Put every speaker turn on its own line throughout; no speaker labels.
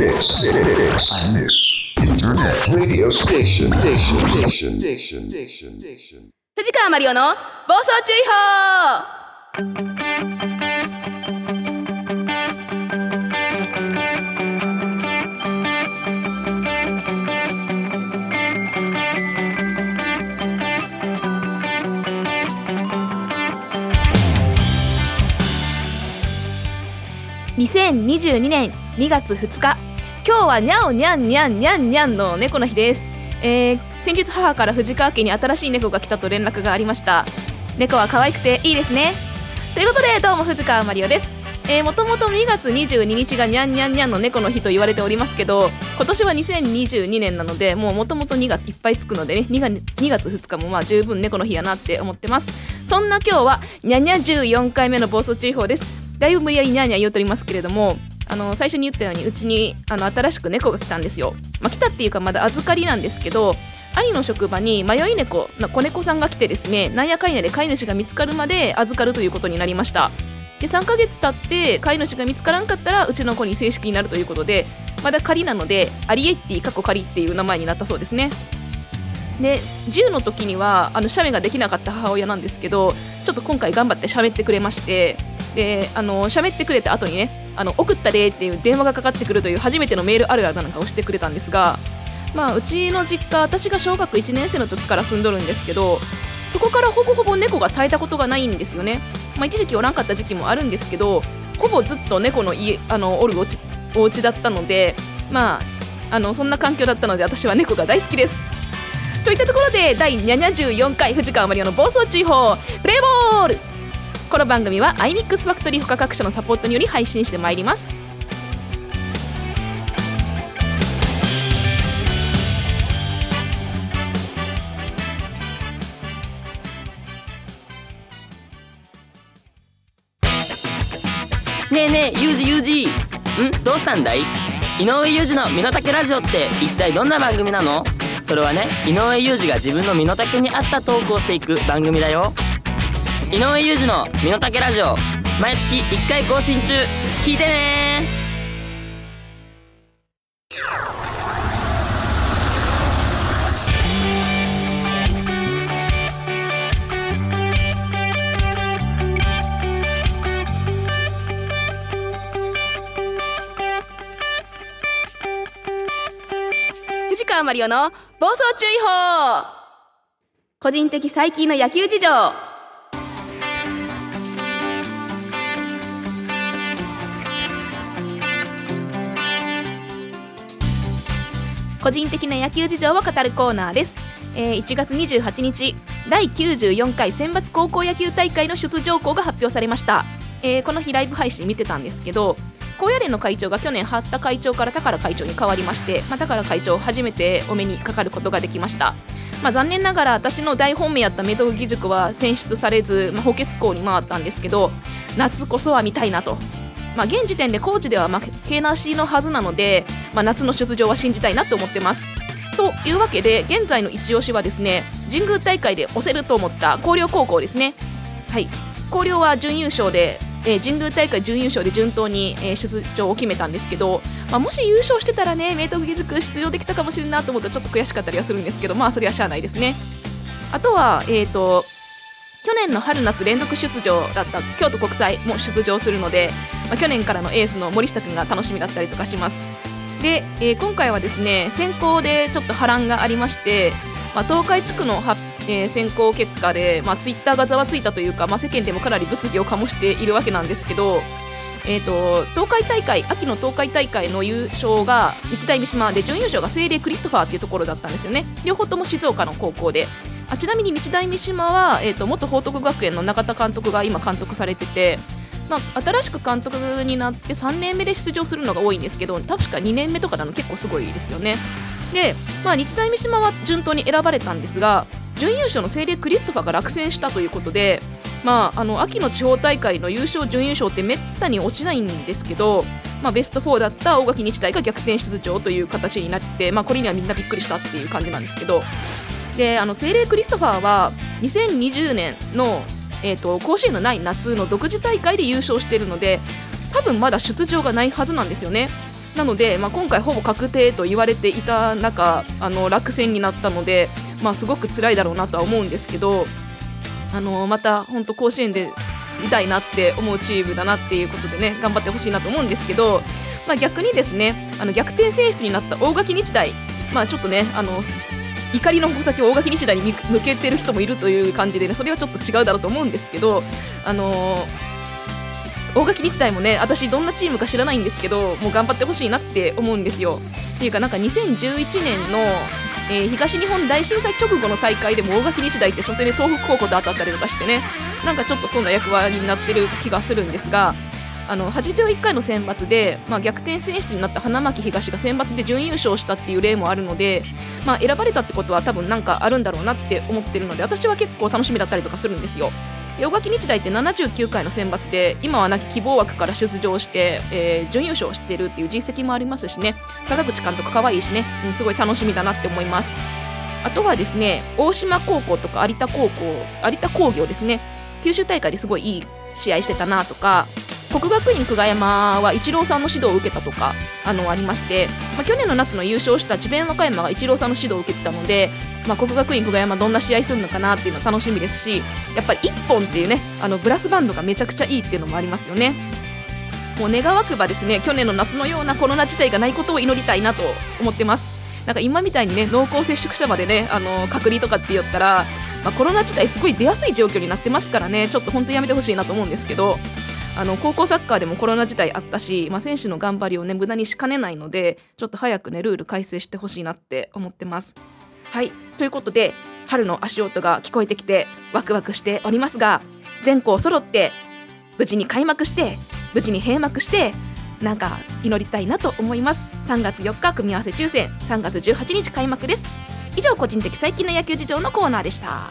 藤川マリオの暴走注意報。2022年2月2日。今日はにゃおにゃんにゃんにゃんにゃんの猫の日です、えー先日母から藤川家に新しい猫が来たと連絡がありました。猫は可愛くていいですね。ということでどうも藤川マリオです。えー、もともと2月22日がにゃんにゃんにゃんの猫の日と言われておりますけど今年は2022年なのでもうもともと2がいっぱいつくのでね 2, が2月2日もまあ十分猫の日やなって思ってます。そんな今日はにゃにゃ14回目の暴走注意報です。だいぶ無理やりにゃんにゃん言うとりますけれどもあの最初に言ったようにうちにあの新しく猫が来たんですよ、まあ、来たっていうかまだ預かりなんですけど兄の職場に迷い猫な子猫さんが来てですねなんやかんやで飼い主が見つかるまで預かるということになりました。で3ヶ月経って飼い主が見つからんかったらうちの子に正式になるということでまだ仮なのでアリエッティ過去仮っていう名前になったそうですね。で10の時にはあの写メができなかった母親なんですけどちょっと今回頑張って喋ってくれましてであの喋ってくれた後にねあの送ったでっていう電話がかかってくるという初めてのメールあるあるなんかをしてくれたんですがまあうちの実家私が小学1年生の時から住んどるんですけどそこからほぼほぼ猫が絶えたことがないんですよね、まあ、一時期おらんかった時期もあるんですけどほぼずっと猫の家あのおるおちお家だったのでまああのそんな環境だったので私は猫が大好きです。といったところで第74回藤川マリオの暴走注意報プレイボールこの番組は iMix ファクトリー他各社のサポートにより配信してまいります。
ねえねえユージユージ。ん？どうしたんだい？井上裕二の身の丈ラジオって一体どんな番組なの？それはね井上裕二が自分の身の丈に合ったトークをしていく番組だよ。井上裕二の身の丈ラジオ。毎月1回更新中。聞いてね。
藤川マリオの暴走注意報。個人的最近の野球事情。個人的な野球事情を語るコーナーです、えー1月28日第94回選抜高校野球大会の出場校が発表されました、えーこの日ライブ配信見てたんですけど高野連の会長が去年八田会長から宝会長に変わりまして、まあ、宝会長初めてお目にかかることができました、まあ、残念ながら私の大本命やった明徳義塾は選出されず、まあ、補欠校に回ったんですけど夏こそは見たいなと、まあ、現時点でコーチでは負けなしのはずなので、まあ、夏の出場は信じたいなと思ってます。というわけで現在の一押しはですね神宮大会で押せると思った広陵高校ですね。はい。広陵は準優勝で、えー神宮大会準優勝で順当に、えー出場を決めたんですけど、まあ、もし優勝してたらね明徳義塾出場できたかもしれんなと思ったらちょっと悔しかったりはするんですけどまあそれはしゃあないですね。あとはえっ、と年の春夏連続出場だった京都国際も出場するので、まあ、去年からのエースの森下君が楽しみだったりとかします。で、えー今回はですね選考でちょっと波乱がありまして、まあ、東海地区の、えー選考結果で、まあ、ツイッターがざわついたというか、まあ、世間でもかなり物議を醸しているわけなんですけど、えー、と東海大会秋の東海大会の優勝が日大三島で準優勝が聖霊クリストファーっていうところだったんですよね。両方とも静岡の高校で。あちなみに日大三島は、えー、と元報徳学園の永田監督が今監督されてて、まあ、新しく監督になって3年目で出場するのが多いんですけど確か2年目とかなの結構すごいですよね。で、まあ、日大三島は順当に選ばれたんですが準優勝の聖霊クリストファーが落選したということで、まあ、あの秋の地方大会の優勝、準優勝ってめったに落ちないんですけど、まあ、ベスト4だった大垣日大が逆転出場という形になって、まあ、これにはみんなびっくりしたっていう感じなんですけどであの聖霊クリストファーは2020年の、えー、と甲子園のない夏の独自大会で優勝しているので多分まだ出場がないはずなんですよね。なので、まあ、今回ほぼ確定と言われていた中あの落選になったので、まあ、すごく辛いだろうなとは思うんですけどあのまた本当甲子園で見たいなって思うチームだなっていうことでね頑張ってほしいなと思うんですけど、まあ、逆にですねあの逆転選出になった大垣日大、まあ、ちょっとねあの怒りの矛先を大垣日大に向けてる人もいるという感じでねそれはちょっと違うだろうと思うんですけどあの大垣日大もね私どんなチームか知らないんですけどもう頑張ってほしいなって思うんですよ。っていうかなんか2011年の、えー、東日本大震災直後の大会でも大垣日大って初手で東北高校と当たったりとかしてねなんかちょっとそんな役割になってる気がするんですがあの81回の選抜で、まあ、逆転選出になった花巻東が選抜で準優勝したっていう例もあるので、まあ、選ばれたってことは多分なんかあるんだろうなって思ってるので私は結構楽しみだったりとかするんですよ。大垣日大って79回の選抜で今はなき希望枠から出場して、えー、準優勝してるっていう実績もありますしね。坂口監督可愛いしね、うん、すごい楽しみだなって思います。あとはですね大島高校とか有田高校有田工業ですね。九州大会ですごいいい試合してたなとか国学院久我山はイチローさんの指導を受けたとかあのありまして、まあ、去年の夏の優勝した智弁和歌山がイチローさんの指導を受けてたので、まあ、国学院久我山どんな試合するのかなっていうのは楽しみですしやっぱり1本っていうねあのブラスバンドがめちゃくちゃいいっていうのもありますよね。もう願わくばですね去年の夏のようなコロナ自体がないことを祈りたいなと思ってます。なんか今みたいにね濃厚接触者までねあの隔離とかって言ったら、まあ、コロナ自体すごい出やすい状況になってますからねちょっと本当にやめてほしいなと思うんですけどあの高校サッカーでもコロナ自体あったし、まあ、選手の頑張りをね無駄にしかねないのでちょっと早くねルール改正してほしいなって思ってます。はい。ということで春の足音が聞こえてきてワクワクしておりますが全校揃って無事に開幕して無事に閉幕してなんか祈りたいなと思います。3月4日組み合わせ抽選。3月18日開幕です。以上個人的最近の野球事情のコーナーでした。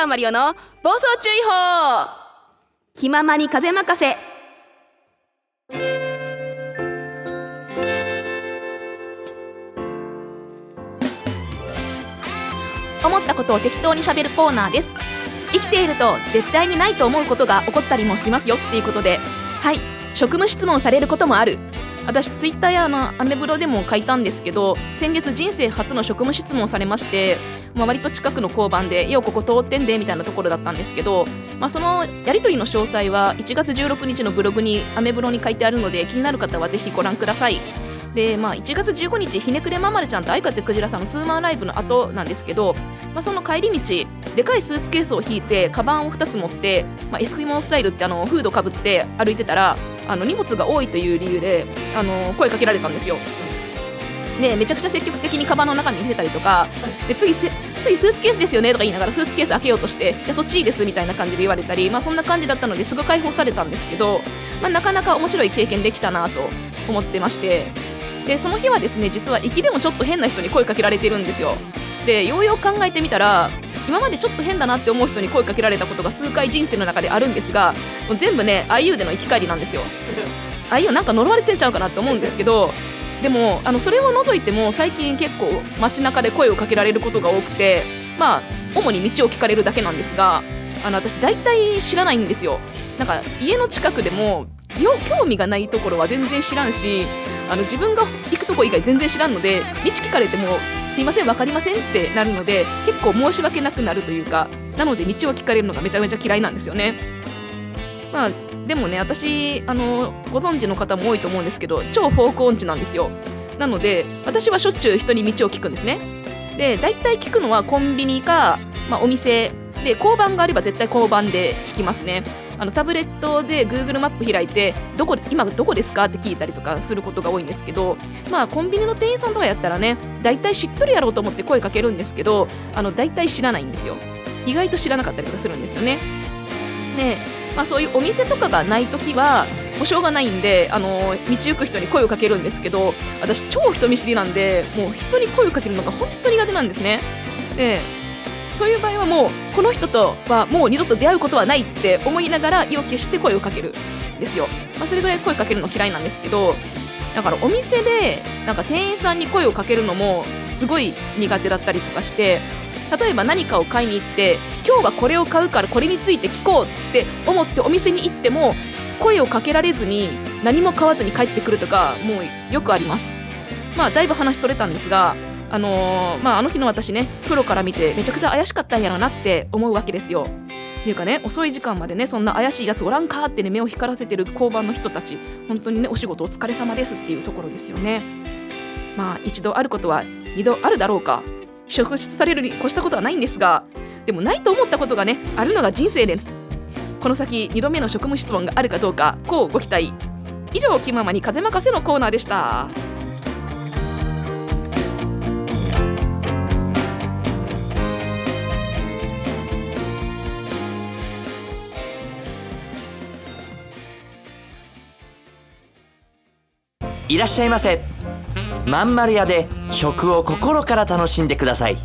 川マリオの暴走注意報。気ままに風任せ。思ったことを適当にしゃべるコーナーです。生きていると絶対にないと思うことが起こったりもしますよっていうことではい職務質問されることもある。私ツイッターやあのアメブロでも書いたんですけど先月人生初の職務質問されまして、まあ、割と近くの交番で「ようここ通ってんで」みたいなところだったんですけど、まあ、そのやり取りの詳細は1月16日のブログにアメブロに書いてあるので気になる方はぜひご覧ください。で、まあ、1月15日ひねくれままるちゃんと相風クジラさんのツーマンライブの後なんですけど、まあ、その帰り道でかいスーツケースを引いてカバンを2つ持って、まあ、エスキモースタイルってあのフードかぶって歩いてたらあの荷物が多いという理由であの声かけられたんですよ。でめちゃくちゃ積極的にカバンの中身見せたりとかで次次スーツケースですよねとか言いながらスーツケース開けようとしていやそっちいいですみたいな感じで言われたり、まあ、そんな感じだったのですぐ解放されたんですけど、まあ、なかなか面白い経験できたなと思ってまして。でその日はですね実は行きでもちょっと変な人に声かけられてるんですよ。でようよう考えてみたら今までちょっと変だなって思う人に声かけられたことが数回人生の中であるんですがもう全部ね IU での行き帰りなんですよ。IU なんか呪われてんちゃうかなって思うんですけどでもあのそれを除いても最近結構街中で声をかけられることが多くてまあ主に道を聞かれるだけなんですがあの私大体知らないんですよ。なんか家の近くでもよ興味がないところは全然知らんしあの自分が行くとこ以外全然知らんので道聞かれてもすいません分かりませんってなるので結構申し訳なくなるというかなので道を聞かれるのがめちゃめちゃ嫌いなんですよね。まあでもね私あのご存知の方も多いと思うんですけど超方向音痴なんですよ。なので私はしょっちゅう人に道を聞くんですね。で大体聞くのはコンビニか、まあ、お店。で交番があれば絶対交番で聞きますね。あのタブレットで Google マップ開いてどこ今どこですかって聞いたりとかすることが多いんですけどまあコンビニの店員さんとかやったらね大体知っとるやろうと思って声かけるんですけどあの大体知らないんですよ。意外と知らなかったりとかするんですよね。で、まあ、そういうお店とかがない時はもうしょうがないんであの道行く人に声をかけるんですけど私超人見知りなんでもう人に声をかけるのが本当に苦手なんですね。でそういう場合はもうこの人とはもう二度と出会うことはないって思いながら意を決して声をかけるんですよ、まあ、それぐらい声かけるの嫌いなんですけどだからお店でなんか店員さんに声をかけるのもすごい苦手だったりとかして例えば何かを買いに行って今日はこれを買うからこれについて聞こうって思ってお店に行っても声をかけられずに何も買わずに帰ってくるとかもうよくあります。まあだいぶ話それたんですがあのーまあ、あの日の私ねプロから見てめちゃくちゃ怪しかったんやろなって思うわけですよ。っていうかね遅い時間までねそんな怪しいやつおらんかってね目を光らせてる交番の人たち本当にねお仕事お疲れ様ですっていうところですよね。まあ一度あることは二度あるだろうか。職質されるに越したことはないんですがでもないと思ったことがねあるのが人生ですこの先2度目の職務質問があるかどうかこうご期待。以上気ままに風任せのコーナーでした。
いらっしゃいませ。まんまる屋で食を心から楽しんでください。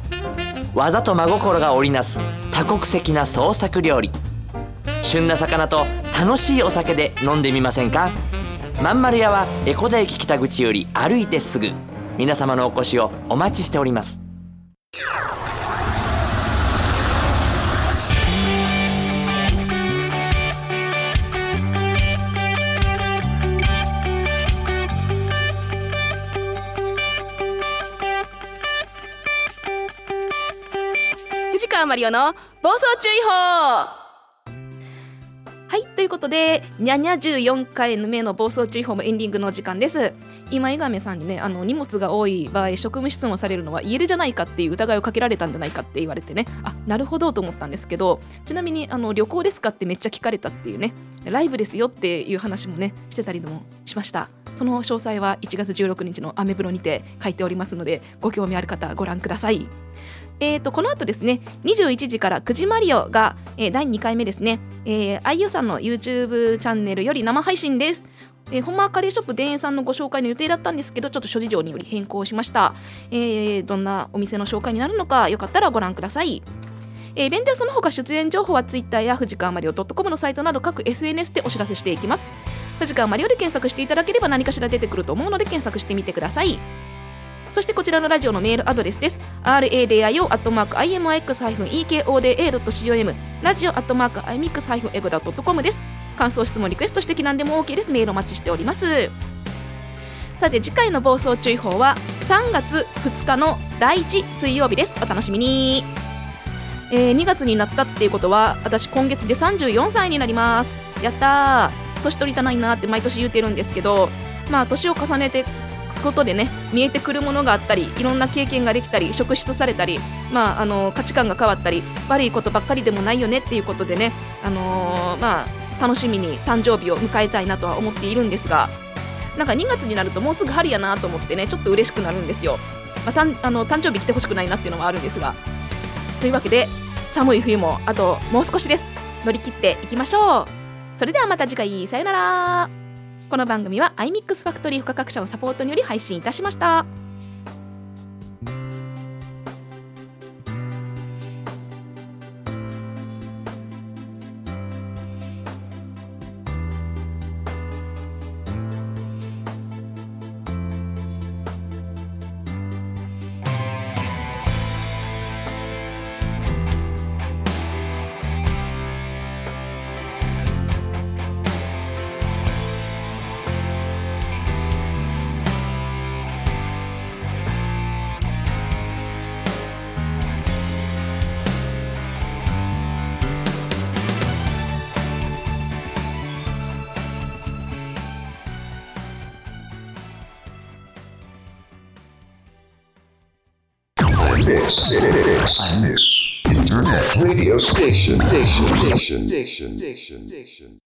技と真心が織りなす多国籍な創作料理。旬な魚と楽しいお酒で飲んでみませんか？まんまる屋は江古田駅北口より歩いてすぐ。皆様のお越しをお待ちしております。
藤川マリオの暴走注意報。はいということでにゃにゃ14回目の暴走注意報もエンディングの時間です。今井上さんにねあの荷物が多い場合職務質問されるのは言えるじゃないかっていう疑いをかけられたんじゃないかって言われてね。あなるほどと思ったんですけどちなみにあの旅行ですかってめっちゃ聞かれたっていうねライブですよっていう話もねしてたりもしました。その詳細は1月16日のアメブロにて書いておりますのでご興味ある方ご覧ください。えー、とこの後ですね21時から「くじマリオが」えー第2回目ですね、あいゆさんの YouTube チャンネルより生配信です。えー、ホンマーカレーショップ田園さんのご紹介の予定だったんですけどちょっと諸事情により変更しました、えーどんなお店の紹介になるのかよかったらご覧ください。えイベントやその他出演情報は Twitter や藤川マリオ .com のサイトなど各 SNS でお知らせしていきます。藤川マリオで検索していただければ何かしら出てくると思うので検索してみてください。そしてこちらのラジオのメールアドレスです。radio.imix-ekoda.com ラジオ .imix-ego.com です。感想、質問、リクエスト、指摘なんでも OK です。メールお待ちしております。さて次回の暴走注意報は3月2日の第1水曜日です。お楽しみに。えー2月になったっていうことは私今月で34歳になります。やったー年取りたないなって毎年言うてるんですけどまあ年を重ねてことでね見えてくるものがあったりいろんな経験ができたり職質されたり、まあ、あの価値観が変わったり悪いことばっかりでもないよねっていうことでね、あのーまあ、楽しみに誕生日を迎えたいなとは思っているんですがなんか2月になるともうすぐ春やなと思ってねちょっと嬉しくなるんですよ。まあ、たんあの誕生日来てほしくないなっていうのもあるんですが。というわけで寒い冬もあともう少しです。乗り切っていきましょう。それではまた次回。さよなら。この番組は iMix ファクトリー付加各社のサポートにより配信いたしました。
Radio station. Station. Station. Station. Station. Station.